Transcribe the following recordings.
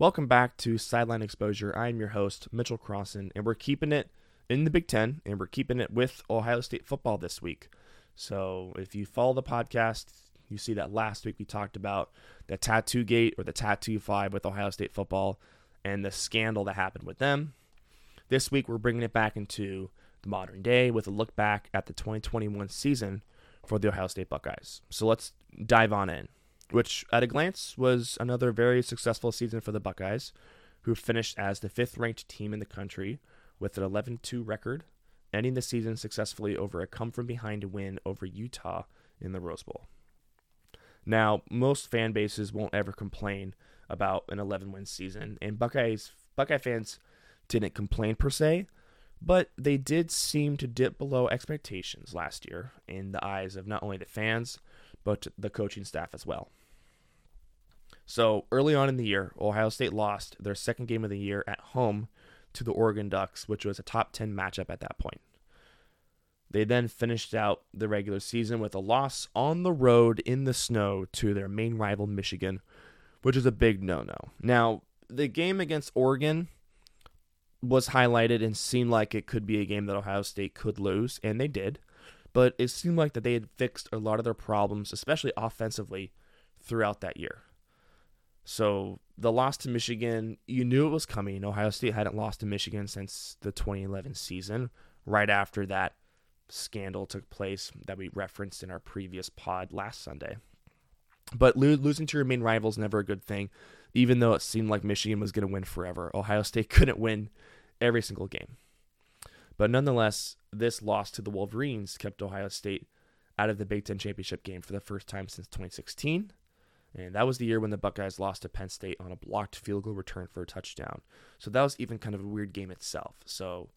Welcome back to Sideline Exposure. I'm your host, Mitchell Crossan, and we're keeping it in the Big Ten, and we're keeping it with Ohio State football this week. So if you follow the podcast, you see that last week we talked about the tattoo gate or the tattoo five with Ohio State football and the scandal that happened with them. This week we're bringing it back into the modern day with a look back at the 2021 season for the Ohio State Buckeyes. So let's dive on in which at a glance was another very successful season for the Buckeyes, who finished as the fifth ranked team in the country with an 11 2 record, ending the season successfully over a come from behind win over Utah in the Rose Bowl. Now, most fan bases won't ever complain about an 11 win season, and Buckeyes Buckeye fans didn't complain per se, but they did seem to dip below expectations last year in the eyes of not only the fans, but the coaching staff as well. So early on in the year, Ohio State lost their second game of the year at home to the Oregon Ducks, which was a top 10 matchup at that point. They then finished out the regular season with a loss on the road in the snow to their main rival, Michigan, which is a big no no. Now, the game against Oregon was highlighted and seemed like it could be a game that Ohio State could lose, and they did. But it seemed like that they had fixed a lot of their problems, especially offensively, throughout that year. So the loss to Michigan, you knew it was coming. Ohio State hadn't lost to Michigan since the 2011 season, right after that scandal took place that we referenced in our previous pod last Sunday. But lo- losing to your main rival is never a good thing, even though it seemed like Michigan was going to win forever. Ohio State couldn't win every single game. But nonetheless, this loss to the Wolverines kept Ohio State out of the Big Ten championship game for the first time since 2016 and that was the year when the Buckeyes lost to Penn State on a blocked field goal return for a touchdown. So that was even kind of a weird game itself. So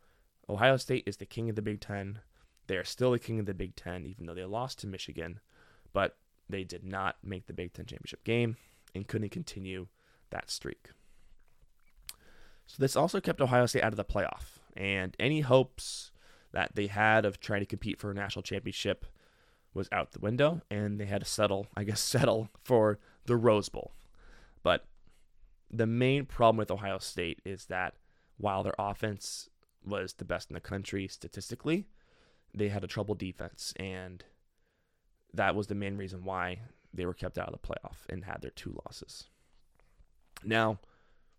Ohio State is the king of the Big Ten. They are still the king of the Big Ten, even though they lost to Michigan. But they did not make the Big Ten championship game and couldn't continue that streak. So this also kept Ohio State out of the playoff. And any hopes that they had of trying to compete for a national championship was out the window, and they had to settle, I guess, settle for the Rose Bowl. But the main problem with Ohio State is that while their offense was the best in the country statistically, they had a troubled defense, and that was the main reason why they were kept out of the playoff and had their two losses. Now,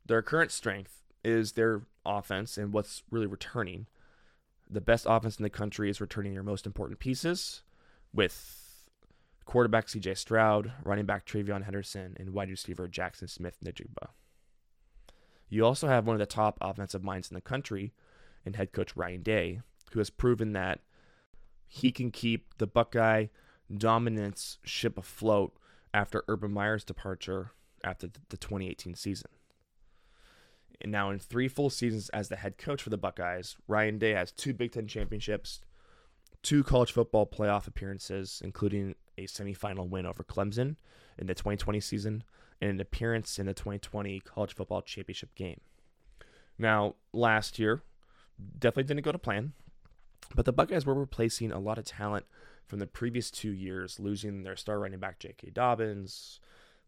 their current strength is their offense and what's really returning. The best offense in the country is returning your most important pieces with quarterback CJ Stroud, running back TreVeyon Henderson, and wide receiver Jackson Smith-Njigba. You also have one of the top offensive minds in the country and head coach Ryan Day, who has proven that he can keep the Buckeye dominance ship afloat after Urban Meyer's departure after the 2018 season. And now, in three full seasons as the head coach for the Buckeyes, Ryan Day has two Big Ten championships, two college football playoff appearances, including a semifinal win over Clemson in the 2020 season and an appearance in the 2020 college football championship game. Now, last year, definitely didn't go to plan, but the Buckeyes were replacing a lot of talent from the previous two years, losing their star running back J.K. Dobbins,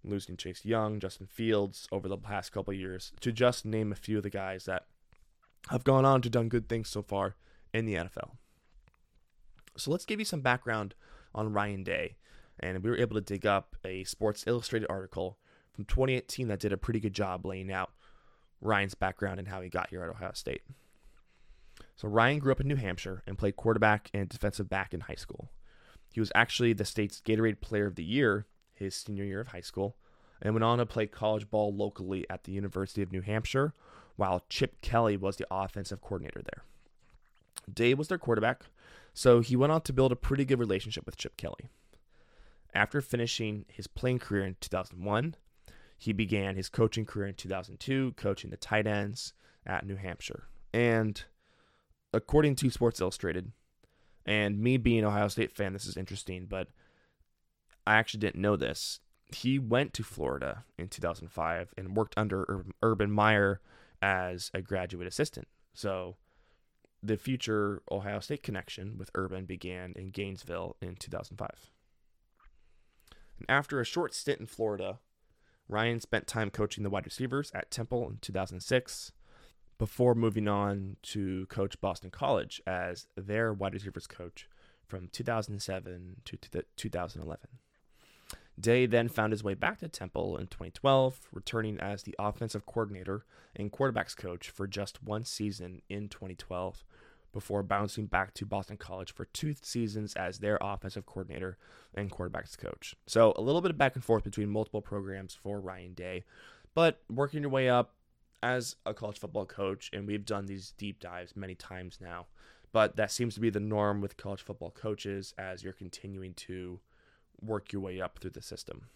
losing Chase Young, Justin Fields over the past couple years, to just name a few of the guys that have gone on to done good things so far in the NFL. So let's give you some background on Ryan Day. And we were able to dig up a Sports Illustrated article from 2018 that did a pretty good job laying out Ryan's background and how he got here at Ohio State. So Ryan grew up in New Hampshire and played quarterback and defensive back in high school. He was actually the state's Gatorade Player of the Year his senior year of high school and went on to play college ball locally at the University of New Hampshire while Chip Kelly was the offensive coordinator there. Day was their quarterback, so he went on to build a pretty good relationship with Chip Kelly. After finishing his playing career in 2001, he began his coaching career in 2002, coaching the tight ends at New Hampshire. And according to Sports Illustrated, and me being an Ohio State fan, this is interesting, but I actually didn't know this. He went to Florida in 2005 and worked under Urban Meyer as a graduate assistant. So the future Ohio State connection with Urban began in Gainesville in 2005. And after a short stint in Florida, Ryan spent time coaching the wide receivers at Temple in 2006 before moving on to coach Boston College as their wide receivers coach from 2007 to 2011. Day then found his way back to Temple in 2012, returning as the offensive coordinator and quarterbacks coach for just one season in 2012, before bouncing back to Boston College for two seasons as their offensive coordinator and quarterbacks coach. So a little bit of back and forth between multiple programs for Ryan Day, but working your way up as a college football coach, and we've done these deep dives many times now, but that seems to be the norm with college football coaches as you're continuing to work your way up through the system.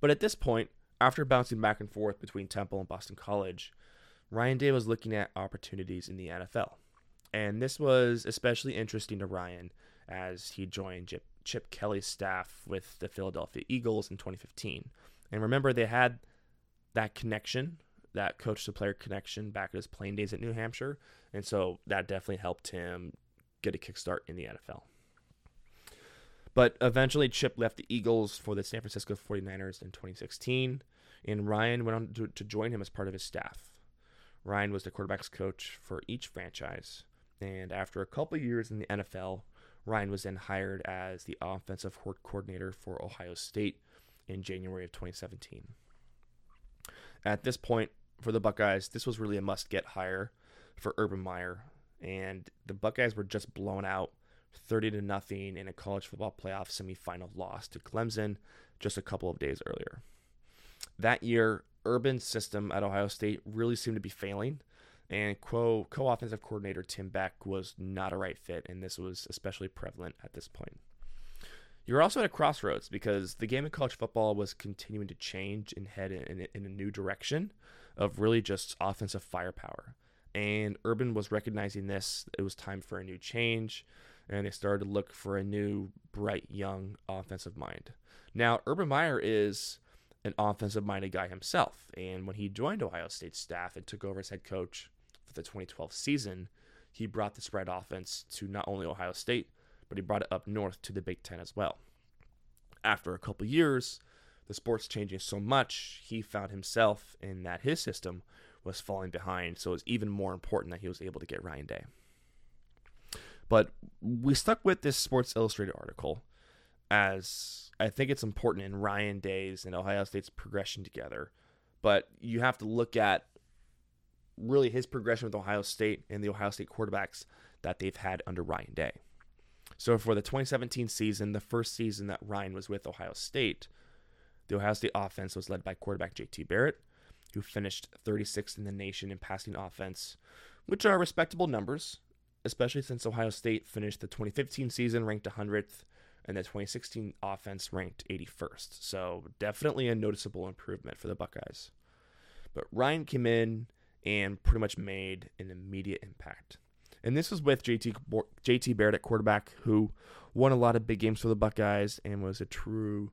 But at this point, after bouncing back and forth between Temple and Boston College, Ryan Day was looking at opportunities in the NFL. And this was especially interesting to Ryan as he joined Chip, Kelly's staff with the Philadelphia Eagles in 2015. And remember, they had that connection, that coach to player connection back at his playing days at New Hampshire. And so that definitely helped him get a kickstart in the NFL. But eventually, Chip left the Eagles for the San Francisco 49ers in 2016, and Ryan went on to, to join him as part of his staff. Ryan was the quarterback's coach for each franchise, and after a couple years in the NFL, Ryan was then hired as the offensive coordinator for Ohio State in January of 2017. At this point, for the Buckeyes, this was really a must get hire for Urban Meyer, and the Buckeyes were just blown out 30 to nothing in a college football playoff semifinal loss to Clemson just a couple of days earlier. That year, Urban's system at Ohio State really seemed to be failing, and co offensive coordinator Tim Beck was not a right fit, and this was especially prevalent at this point. You're also at a crossroads because the game of college football was continuing to change and head in, in, in a new direction of really just offensive firepower. And Urban was recognizing this. It was time for a new change and they started to look for a new, bright, young offensive mind. Now, Urban Meyer is an offensive minded guy himself, and when he joined Ohio State staff and took over as head coach for the 2012 season, he brought the spread offense to not only Ohio State, but he brought it up north to the Big Ten as well. After a couple years, the sport's changing so much, he found himself in that his system was falling behind, so it was even more important that he was able to get Ryan Day. But we stuck with this Sports Illustrated article as I think it's important in Ryan Day's and Ohio State's progression together. But you have to look at really his progression with Ohio State and the Ohio State quarterbacks that they've had under Ryan Day. So for the 2017 season, the first season that Ryan was with Ohio State, the Ohio State offense was led by quarterback JT Barrett, who finished 36th in the nation in passing offense, which are respectable numbers especially since Ohio State finished the 2015 season ranked 100th and the 2016 offense ranked 81st. So definitely a noticeable improvement for the Buckeyes. But Ryan came in and pretty much made an immediate impact. And this was with JT JT Barrett at quarterback, who won a lot of big games for the Buckeyes and was a true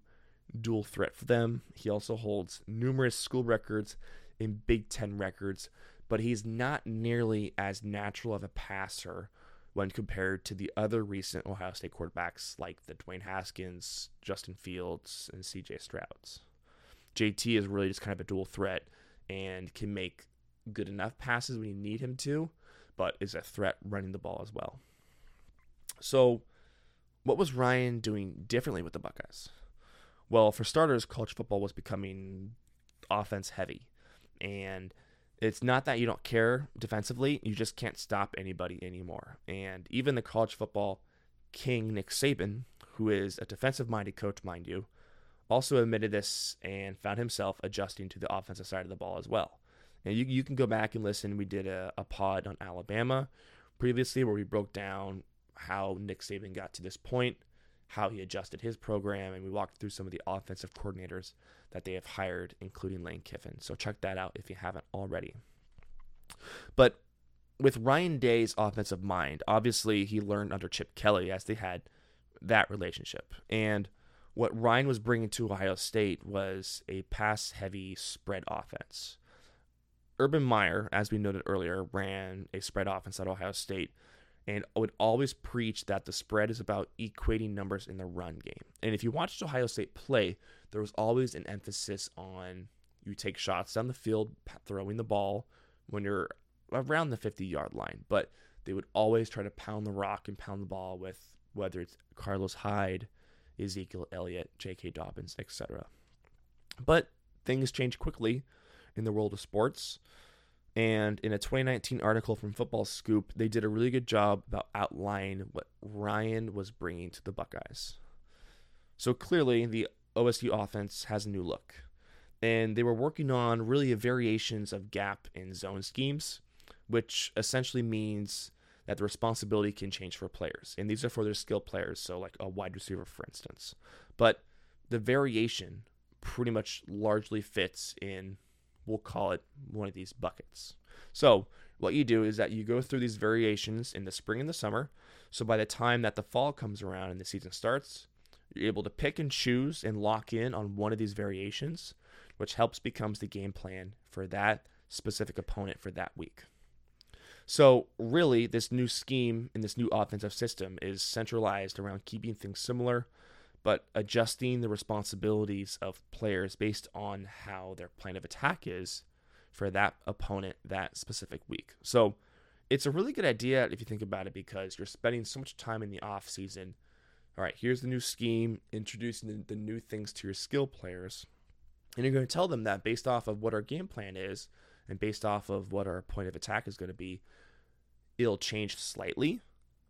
dual threat for them. He also holds numerous school records and Big Ten records but he's not nearly as natural of a passer when compared to the other recent Ohio State quarterbacks like the Dwayne Haskins, Justin Fields, and CJ Strouds. JT is really just kind of a dual threat and can make good enough passes when you need him to, but is a threat running the ball as well. So, what was Ryan doing differently with the Buckeyes? Well, for starters, college football was becoming offense heavy. And it's not that you don't care defensively, you just can't stop anybody anymore. And even the college football king, Nick Saban, who is a defensive minded coach, mind you, also admitted this and found himself adjusting to the offensive side of the ball as well. And you, you can go back and listen. We did a, a pod on Alabama previously where we broke down how Nick Saban got to this point how he adjusted his program, and we walked through some of the offensive coordinators that they have hired, including Lane Kiffin. So check that out if you haven't already. But with Ryan Day's offensive mind, obviously he learned under Chip Kelly as they had that relationship. And what Ryan was bringing to Ohio State was a pass heavy spread offense. Urban Meyer, as we noted earlier, ran a spread offense at Ohio State and would always preach that the spread is about equating numbers in the run game. And if you watched Ohio State play, there was always an emphasis on you take shots down the field, throwing the ball when you're around the 50 yard line, but they would always try to pound the rock and pound the ball with whether it's Carlos Hyde, Ezekiel Elliott, J.K. Dobbins, etc. But things change quickly in the world of sports. And in a 2019 article from Football Scoop, they did a really good job about outlining what Ryan was bringing to the Buckeyes. So clearly, the OSU offense has a new look. And they were working on really variations of gap and zone schemes, which essentially means that the responsibility can change for players. And these are for their skill players, so like a wide receiver, for instance. But the variation pretty much largely fits in, we'll call it one of these buckets. So, what you do is that you go through these variations in the spring and the summer. So, by the time that the fall comes around and the season starts, you're able to pick and choose and lock in on one of these variations, which helps becomes the game plan for that specific opponent for that week. So, really, this new scheme and this new offensive system is centralized around keeping things similar, but adjusting the responsibilities of players based on how their plan of attack is for that opponent that specific week. So, it's a really good idea if you think about it because you're spending so much time in the off season. All right, here's the new scheme, introducing the, new things to your skill players. And you're going to tell them that based off of what our game plan is, and based off of what our point of attack is going to be, it'll change slightly.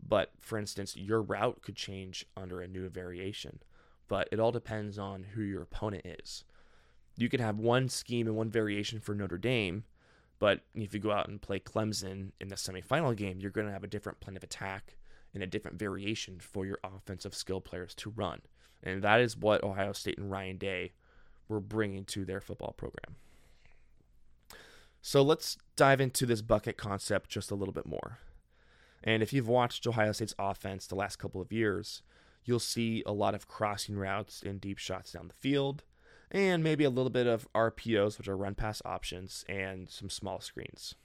But for instance, your route could change under a new variation. But it all depends on who your opponent is. You could have one scheme and one variation for Notre Dame, but if you go out and play Clemson in the semifinal game, you're going to have a different plan of attack and a different variation for your offensive skill players to run. And that is what Ohio State and Ryan Day were bringing to their football program. So let's dive into this bucket concept just a little bit more. And if you've watched Ohio State's offense the last couple of years, you'll see a lot of crossing routes and deep shots down the field, and maybe a little bit of RPOs, which are run pass options, and some small screens.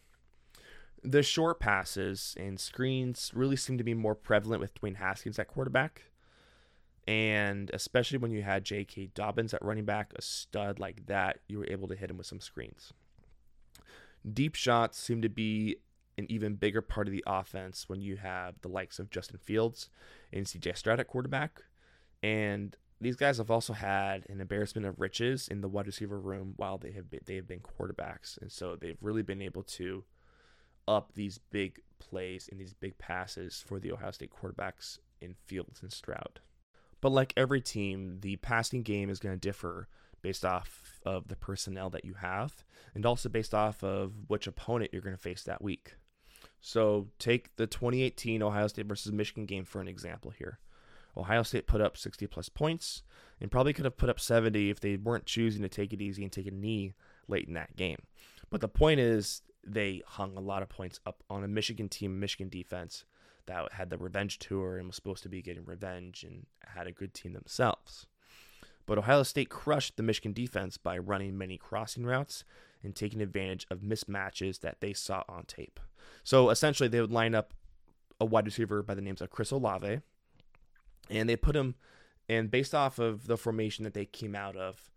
The short passes and screens really seem to be more prevalent with Dwayne Haskins at quarterback. And especially when you had J.K. Dobbins at running back, a stud like that, you were able to hit him with some screens. Deep shots seem to be an even bigger part of the offense when you have the likes of Justin Fields and CJ Stroud at quarterback. And these guys have also had an embarrassment of riches in the wide receiver room while they have been, they have been quarterbacks, and so they've really been able to up these big plays and these big passes for the Ohio State quarterbacks in Fields and Stroud. But like every team, the passing game is going to differ based off of the personnel that you have and also based off of which opponent you're going to face that week. So take the 2018 Ohio State versus Michigan game for an example here. Ohio State put up 60 plus points and probably could have put up 70 if they weren't choosing to take it easy and take a knee late in that game. But the point is, they hung a lot of points up on a Michigan team, Michigan defense that had the revenge tour and was supposed to be getting revenge and had a good team themselves. But Ohio State crushed the Michigan defense by running many crossing routes and taking advantage of mismatches that they saw on tape. So essentially, they would line up a wide receiver by the names of Chris Olave, and they put him, and based off of the formation that they came out of,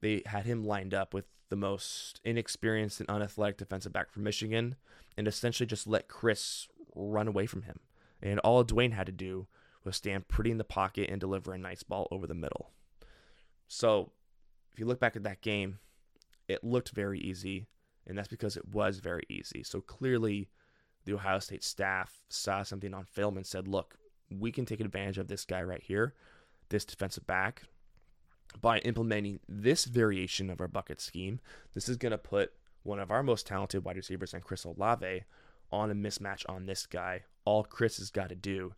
they had him lined up with the most inexperienced and unathletic defensive back from Michigan, and essentially just let Chris run away from him. And all Dwayne had to do was stand pretty in the pocket and deliver a nice ball over the middle. So if you look back at that game, it looked very easy, and that's because it was very easy. So clearly, the Ohio State staff saw something on film and said, look, we can take advantage of this guy right here, this defensive back, by implementing this variation of our bucket scheme. This is going to put one of our most talented wide receivers and Chris Olave on a mismatch on this guy. All Chris has got to do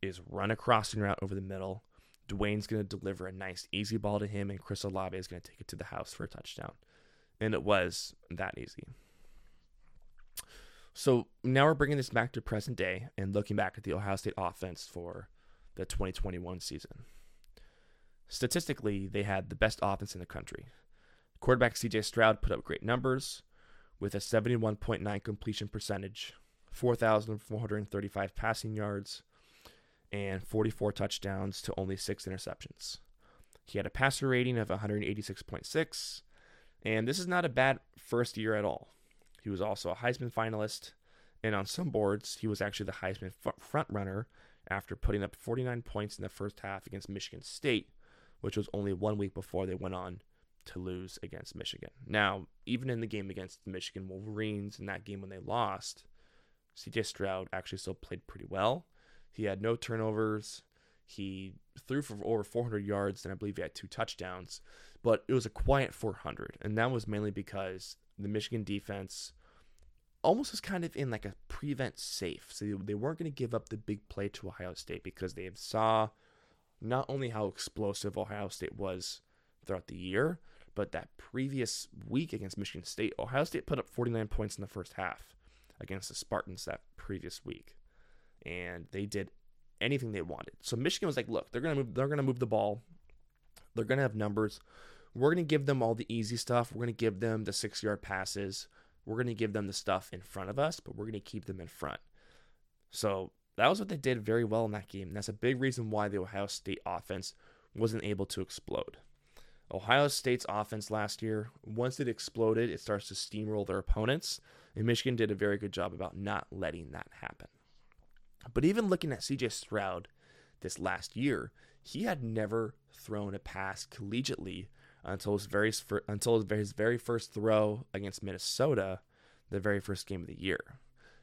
is run a crossing route over the middle, Dwayne's going to deliver a nice, easy ball to him, and Chris Olave is going to take it to the house for a touchdown. And it was that easy. So now we're bringing this back to present day and looking back at the Ohio State offense for the 2021 season. Statistically, they had the best offense in the country. Quarterback CJ Stroud put up great numbers with a 71.9 completion percentage, 4,435 passing yards, and 44 touchdowns to only six interceptions. He had a passer rating of 186.6, and this is not a bad first year at all. He was also a Heisman finalist, and on some boards, he was actually the Heisman front runner after putting up 49 points in the first half against Michigan State, which was only one week before they went on to lose against Michigan. Now, even in the game against the Michigan Wolverines, in that game when they lost, CJ Stroud actually still played pretty well. He had no turnovers. He threw for over 400 yards, and I believe he had two touchdowns. But it was a quiet 400, and that was mainly because the Michigan defense almost was kind of in like a prevent safe. So they weren't going to give up the big play to Ohio State because they saw not only how explosive Ohio State was throughout the year, but that previous week against Michigan State, Ohio State put up 49 points in the first half against the Spartans that previous week. And they did anything they wanted. So Michigan was like, look, they're gonna move they're gonna move the ball. They're gonna have numbers. We're gonna give them all the easy stuff. We're gonna give them the six yard passes. We're gonna give them the stuff in front of us, but we're gonna keep them in front. So that was what they did very well in that game. And that's a big reason why the Ohio State offense wasn't able to explode. Ohio State's offense last year, once it exploded, it starts to steamroll their opponents. And Michigan did a very good job about not letting that happen. But even looking at CJ Stroud this last year, he had never thrown a pass collegiately until his very until his very first throw against Minnesota, the very first game of the year.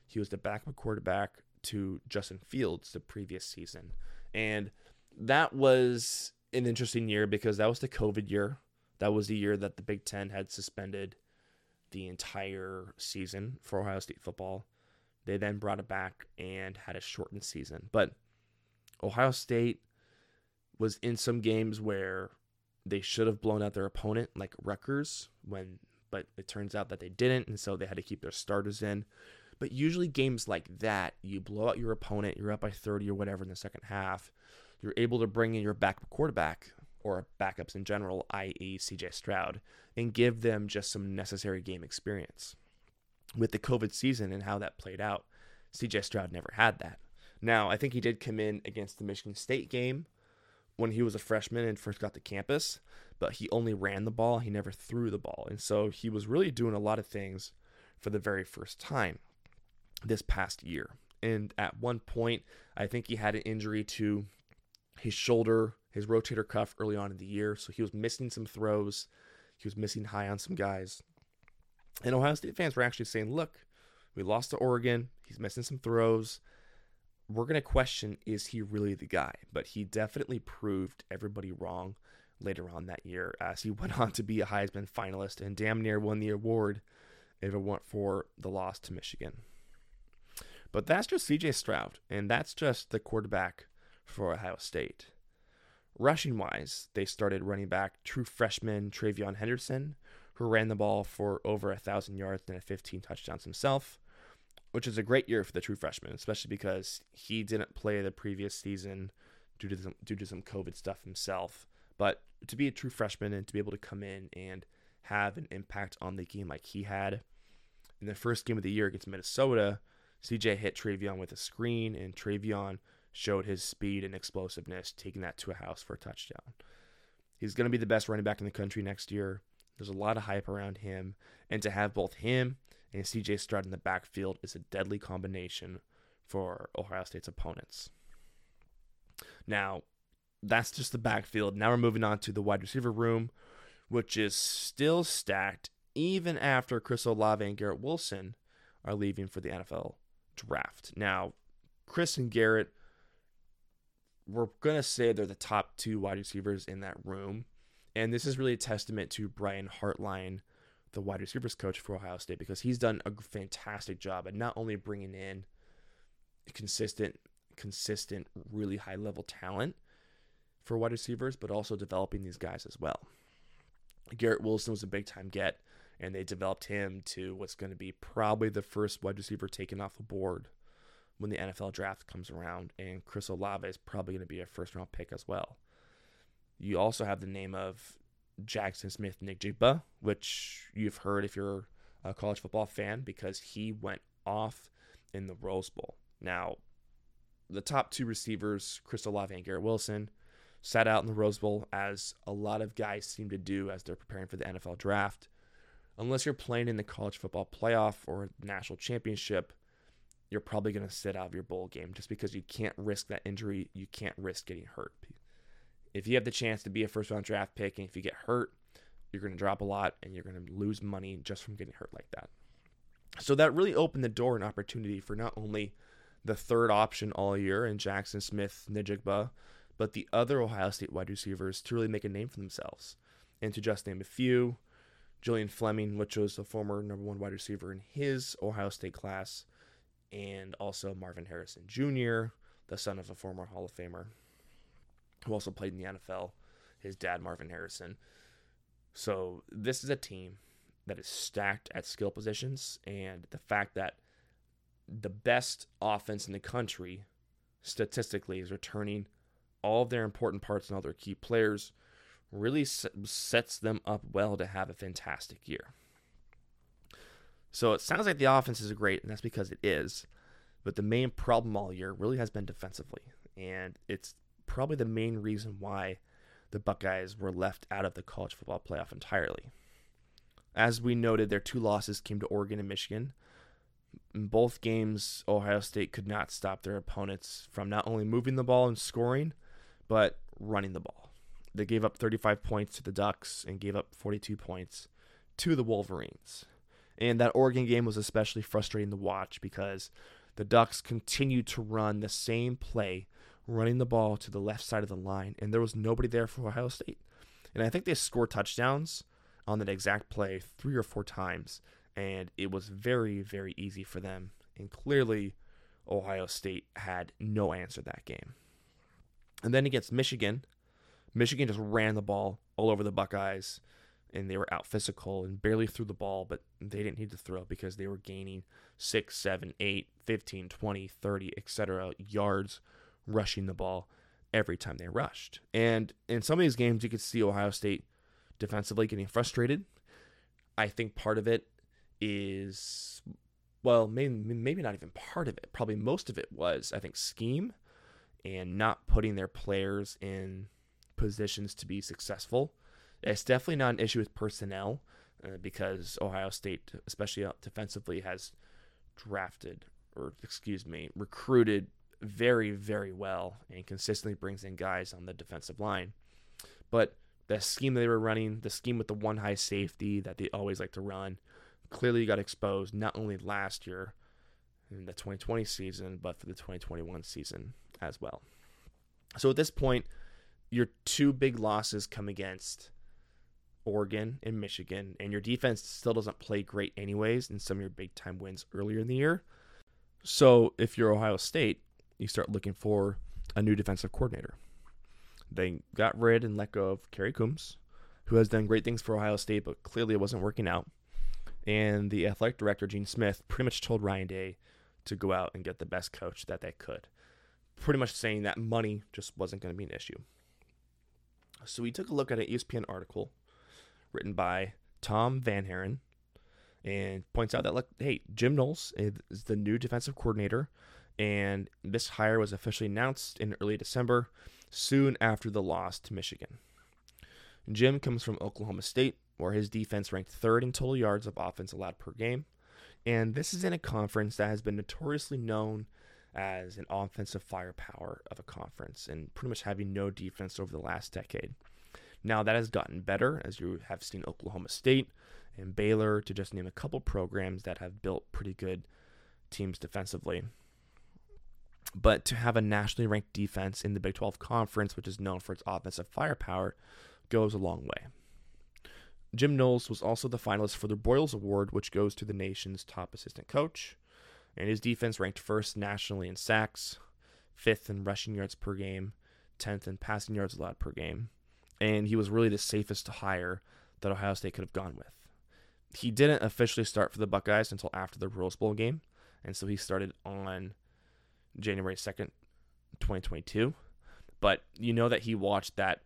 He was the backup quarterback to Justin Fields the previous season, and that was an interesting year because that was the COVID year. That was the year that the Big Ten had suspended the entire season for Ohio State football. They then brought it back and had a shortened season. But Ohio State was in some games where they should have blown out their opponent, like Rutgers, when but it turns out that they didn't, and so they had to keep their starters in. But usually games like that, you blow out your opponent, you're up by 30 or whatever in the second half, you're able to bring in your backup quarterback or backups in general, i.e., CJ Stroud, and give them just some necessary game experience. With the COVID season and how that played out, CJ Stroud never had that. Now, I think he did come in against the Michigan State game when he was a freshman and first got to campus, but he only ran the ball, he never threw the ball. And so he was really doing a lot of things for the very first time this past year. And at one point, I think he had an injury to his shoulder, his rotator cuff early on in the year. So he was missing some throws. He was missing high on some guys. And Ohio State fans were actually saying, look, we lost to Oregon. He's missing some throws. We're going to question is he really the guy? But he definitely proved everybody wrong later on that year as he went on to be a Heisman finalist and damn near won the award if it weren't for the loss to Michigan. But that's just CJ Stroud, and that's just the quarterback for Ohio State. Rushing wise, they started running back true freshman TreVeyon Henderson, who ran the ball for over a thousand yards and had 15 touchdowns himself, which is a great year for the true freshman, especially because he didn't play the previous season due to due to some COVID stuff himself. But to be a true freshman and to be able to come in and have an impact on the game like he had in the first game of the year against Minnesota, CJ hit TreVeyon with a screen, and TreVeyon showed his speed and explosiveness, taking that to a house for a touchdown. He's going to be the best running back in the country next year. There's a lot of hype around him, and to have both him and CJ Stroud in the backfield is a deadly combination for Ohio State's opponents. Now, that's just the backfield. Now we're moving on to the wide receiver room, which is still stacked even after Chris Olave and Garrett Wilson are leaving for the NFL draft. Now, Chris and Garrett we're going to say they're the top two wide receivers in that room. And this is really a testament to Brian Hartline, the wide receivers coach for Ohio State, because he's done a fantastic job at not only bringing in consistent, consistent, really high level talent for wide receivers, but also developing these guys as well. Garrett Wilson was a big time get, and they developed him to what's going to be probably the first wide receiver taken off the board when the NFL draft comes around, and Chris Olave is probably going to be a first round pick as well. You also have the name of Jackson Smith-Njigba, which you've heard if you're a college football fan, because he went off in the Rose Bowl. Now, the top two receivers, Chris Olave and Garrett Wilson, sat out in the Rose Bowl as a lot of guys seem to do as they're preparing for the NFL draft. Unless you're playing in the college football playoff or national championship, you're probably going to sit out of your bowl game just because you can't risk that injury. You can't risk getting hurt. If you have the chance to be a first round draft pick and if you get hurt, you're going to drop a lot and you're going to lose money just from getting hurt like that. So that really opened the door and opportunity for not only the third option all year in Jackson Smith-Njigba, but the other Ohio State wide receivers to really make a name for themselves. And to just name a few, Julian Fleming, which was the former number one wide receiver in his Ohio State class, and also Marvin Harrison Jr., the son of a former Hall of Famer, who also played in the NFL, his dad, Marvin Harrison. So this is a team that is stacked at skill positions, and the fact that the best offense in the country statistically is returning all of their important parts and all their key players really sets them up well to have a fantastic year. So it sounds like the offense is great, and that's because it is. But the main problem all year really has been defensively. And it's probably the main reason why the Buckeyes were left out of the college football playoff entirely. As we noted, their two losses came to Oregon and Michigan. In both games, Ohio State could not stop their opponents from not only moving the ball and scoring, but running the ball. They gave up 35 points to the Ducks and gave up 42 points to the Wolverines. And that Oregon game was especially frustrating to watch because the Ducks continued to run the same play, running the ball to the left side of the line, and there was nobody there for Ohio State. And I think they scored touchdowns on that exact play three or four times, and it was very, very easy for them. And clearly, Ohio State had no answer that game. And then against Michigan, Michigan just ran the ball all over the Buckeyes, and they were out physical and barely threw the ball, but they didn't need to throw because they were gaining 6, 7, 8, 15, 20, 30, etc. yards rushing the ball every time they rushed. And in some of these games, you could see Ohio State defensively getting frustrated. I think part of it is, well, maybe, maybe not even part of it. Probably most of it was, I think, scheme and not putting their players in positions to be successful. It's definitely not an issue with personnel uh, because Ohio State, especially defensively, has drafted or, excuse me, recruited very, very well and consistently brings in guys on the defensive line. But the scheme they were running, the scheme with the one high safety that they always like to run, clearly got exposed not only last year in the 2020 season, but for the 2021 season as well. So at this point, your two big losses come against Oregon and Michigan, and your defense still doesn't play great anyways in some of your big time wins earlier in the year. So if you're Ohio State, you start looking for a new defensive coordinator. They got rid and let go of Kerry Coombs, who has done great things for Ohio State, but clearly it wasn't working out. And the athletic director, Gene Smith, pretty much told Ryan Day to go out and get the best coach that they could. Pretty much saying that money just wasn't going to be an issue. So we took a look at an ESPN article written by Tom VanHaaren and points out that, look, hey, Jim Knowles is the new defensive coordinator, and this hire was officially announced in early December, soon after the loss to Michigan. Jim comes from Oklahoma State, where his defense ranked third in total yards of offense allowed per game, and this is in a conference that has been notoriously known as an offensive firepower of a conference and pretty much having no defense over the last decade. Now that has gotten better, as you have seen Oklahoma State and Baylor, to just name a couple programs that have built pretty good teams defensively. But to have a nationally ranked defense in the Big 12 Conference, which is known for its offensive firepower, goes a long way. Jim Knowles was also the finalist for the Broyles Award, which goes to the nation's top assistant coach and his defense ranked first nationally in sacks, fifth in rushing yards per game, 10th in passing yards allowed per game, and he was really the safest to hire that Ohio State could have gone with. He didn't officially start for the Buckeyes until after the Rose Bowl game, and so he started on January 2nd, 2022. But you know that he watched that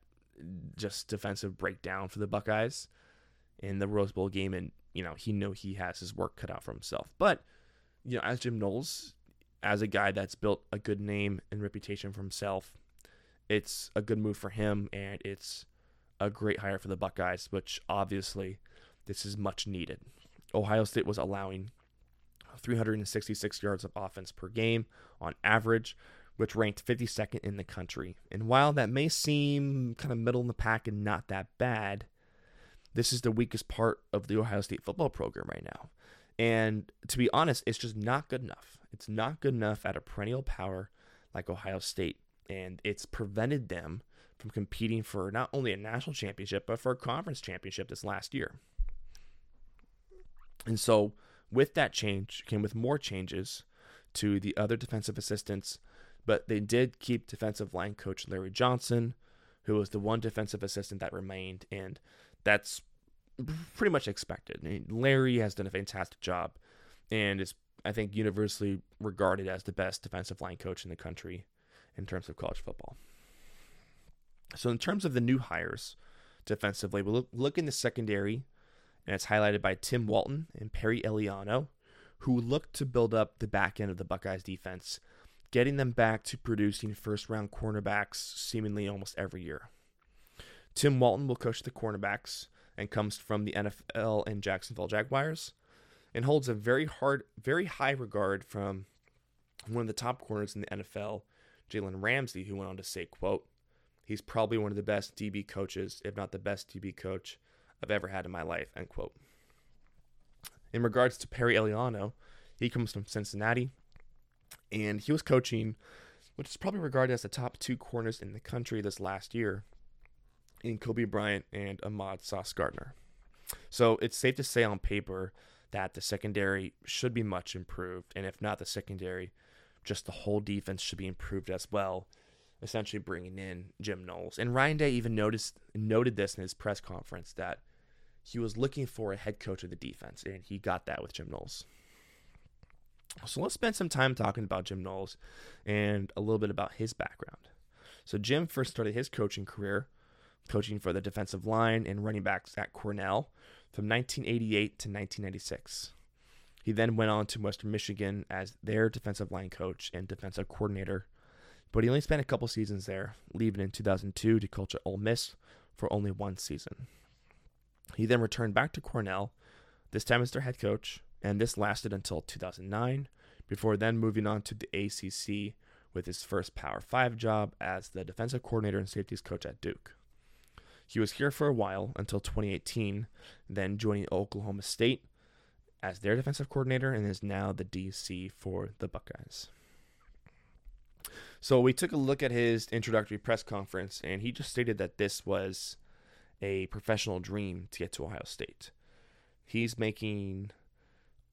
just defensive breakdown for the Buckeyes in the Rose Bowl game, and you know he knew he has his work cut out for himself. But you know, as Jim Knowles, as a guy that's built a good name and reputation for himself, it's a good move for him and it's a great hire for the Buckeyes, which obviously this is much needed. Ohio State was allowing 366 yards of offense per game on average, which ranked 52nd in the country. And while that may seem kind of middle in the pack and not that bad, this is the weakest part of the Ohio State football program right now. And to be honest, it's just not good enough. It's not good enough at a perennial power like Ohio State. And it's prevented them from competing for not only a national championship, but for a conference championship this last year. And so, with that change came with more changes to the other defensive assistants, but they did keep defensive line coach Larry Johnson, who was the one defensive assistant that remained, and that's pretty much expected. I mean, Larry has done a fantastic job and is, I think, universally regarded as the best defensive line coach in the country in terms of college football. So, in terms of the new hires defensively, we look, look in the secondary, and it's highlighted by Tim Walton and Perry Eliano, who look to build up the back end of the Buckeyes defense, getting them back to producing first round cornerbacks seemingly almost every year. Tim Walton will coach the cornerbacks and comes from the NFL and Jacksonville Jaguars and holds a very hard, very high regard from one of the top corners in the NFL, Jalen Ramsey, who went on to say, quote, he's probably one of the best DB coaches, if not the best DB coach I've ever had in my life, end quote. In regards to Perry Eliano, he comes from Cincinnati, and he was coaching, which is probably regarded as the top two corners in the country this last year, in Coby Bryant and Ahmad Sauce Gardner. So it's safe to say on paper that the secondary should be much improved, and if not the secondary, just the whole defense should be improved as well. Essentially, bringing in Jim Knowles and Ryan Day even noticed noted this in his press conference that he was looking for a head coach of the defense, and he got that with Jim Knowles. So let's spend some time talking about Jim Knowles and a little bit about his background. So Jim first started his coaching career coaching for the defensive line and running backs at Cornell from 1988 to 1996. He then went on to Western Michigan as their defensive line coach and defensive coordinator, but he only spent a couple seasons there, leaving in 2002 to coach at Ole Miss for only one season. He then returned back to Cornell, this time as their head coach, and this lasted until 2009, before then moving on to the ACC with his first Power 5 job as the defensive coordinator and safeties coach at Duke. He was here for a while until 2018, then joining Oklahoma State as their defensive coordinator and is now the DC for the Buckeyes. So we took a look at his introductory press conference, and he just stated that this was a professional dream to get to Ohio State. He's making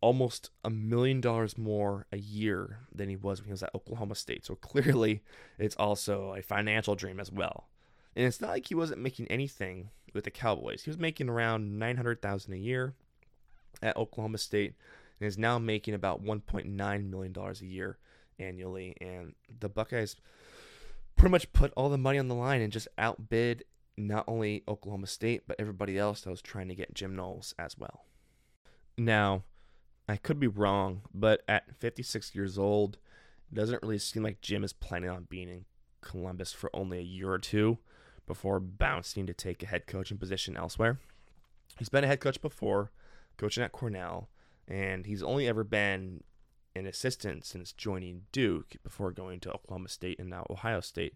almost a million dollars more a year than he was when he was at Oklahoma State. So clearly, it's also a financial dream as well. And it's not like he wasn't making anything with the Cowboys. He was making around 900,000 a year at Oklahoma State and is now making about 1.9 million dollars a year annually and the Buckeyes pretty much put all the money on the line and just outbid not only Oklahoma State but everybody else that was trying to get Jim Knowles as well. Now, I could be wrong, but at 56 years old, it doesn't really seem like Jim is planning on being in Columbus for only a year or two before bouncing to take a head coaching position elsewhere. He's been a head coach before, coaching at Cornell, and he's only ever been an assistant since joining Duke before going to Oklahoma State and now Ohio State.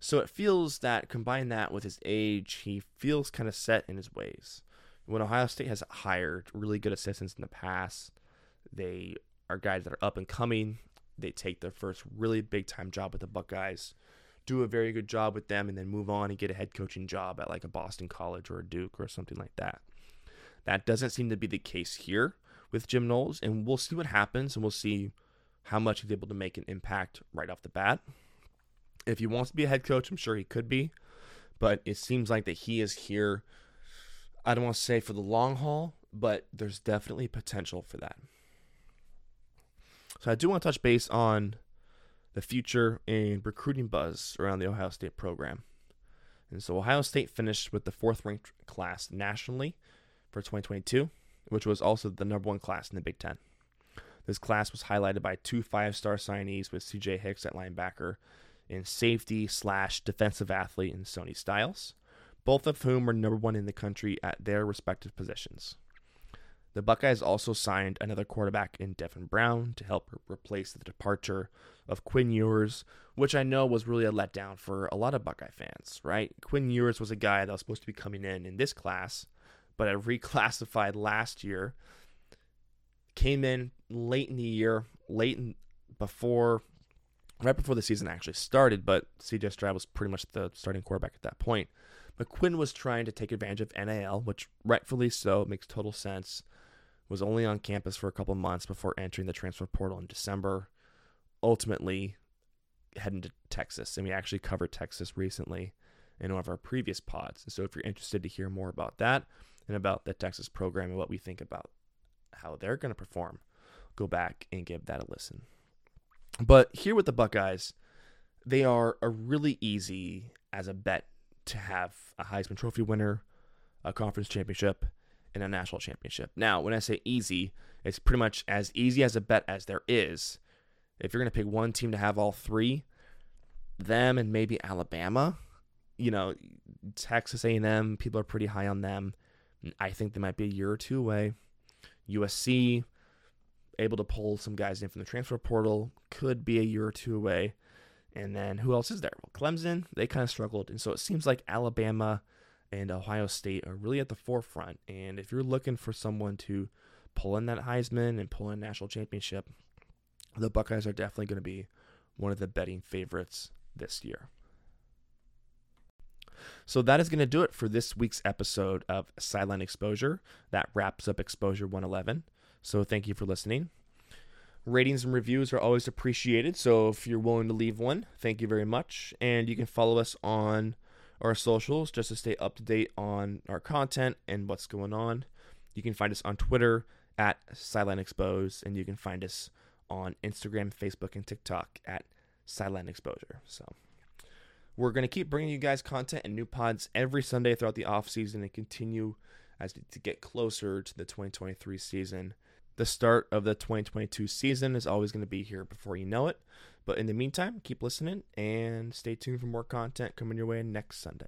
So it feels that combine that with his age, he feels kind of set in his ways. When Ohio State has hired really good assistants in the past, they are guys that are up and coming. They take their first really big time job with the Buckeyes do a very good job with them and then move on and get a head coaching job at like a Boston College or a Duke or something like that. That doesn't seem to be the case here with Jim Knowles, and we'll see what happens and we'll see how much he's able to make an impact right off the bat. If he wants to be a head coach, I'm sure he could be, but it seems like that he is here. I don't want to say for the long haul, but there's definitely potential for that. So I do want to touch base on the future and recruiting buzz around the Ohio State program. And so Ohio State finished with the fourth ranked class nationally for 2022, which was also the number one class in the Big Ten. This class was highlighted by two five star signees with CJ Hicks at linebacker and safety slash defensive athlete in Sonny Styles, both of whom were number one in the country at their respective positions. The Buckeyes also signed another quarterback in Devin Brown to help replace the departure of Quinn Ewers, which I know was really a letdown for a lot of Buckeye fans, right? Quinn Ewers was a guy that was supposed to be coming in in this class, but I reclassified last year. Came in late in the year, late in, before, right before the season actually started, but CJ Stroud was pretty much the starting quarterback at that point. But Quinn was trying to take advantage of NIL, which rightfully so makes total sense. Was only on campus for a couple months before entering the transfer portal in December. Ultimately, heading to Texas, and we actually covered Texas recently in one of our previous pods. So if you're interested to hear more about that and about the Texas program and what we think about how they're going to perform, go back and give that a listen. But here with the Buckeyes, they are a really easy as a bet to have a Heisman Trophy winner, a conference championship, and a national championship. Now, when I say easy, it's pretty much as easy as a bet as there is. If you're going to pick one team to have all three, them and maybe Alabama, you know, Texas A&M, people are pretty high on them. I think they might be a year or two away. USC, able to pull some guys in from the transfer portal, could be a year or two away. And then who else is there? Well, Clemson, they kind of struggled. And so it seems like Alabama and Ohio State are really at the forefront. And if you're looking for someone to pull in that Heisman and pull in national championship, the Buckeyes are definitely going to be one of the betting favorites this year. So that is going to do it for this week's episode of Sideline Exposure. That wraps up Exposure 111. So thank you for listening. Ratings and reviews are always appreciated. So if you're willing to leave one, thank you very much. And you can follow us on our socials just to stay up to date on our content and what's going on. You can find us on Twitter at Sideline Expose, and you can find us on Instagram, Facebook, and TikTok at Sideline Exposure. So we're going to keep bringing you guys content and new pods every Sunday throughout the off season and continue as to get closer to the 2023 season. The start of the 2022 season is always going to be here before you know it. But in the meantime, keep listening and stay tuned for more content coming your way next Sunday.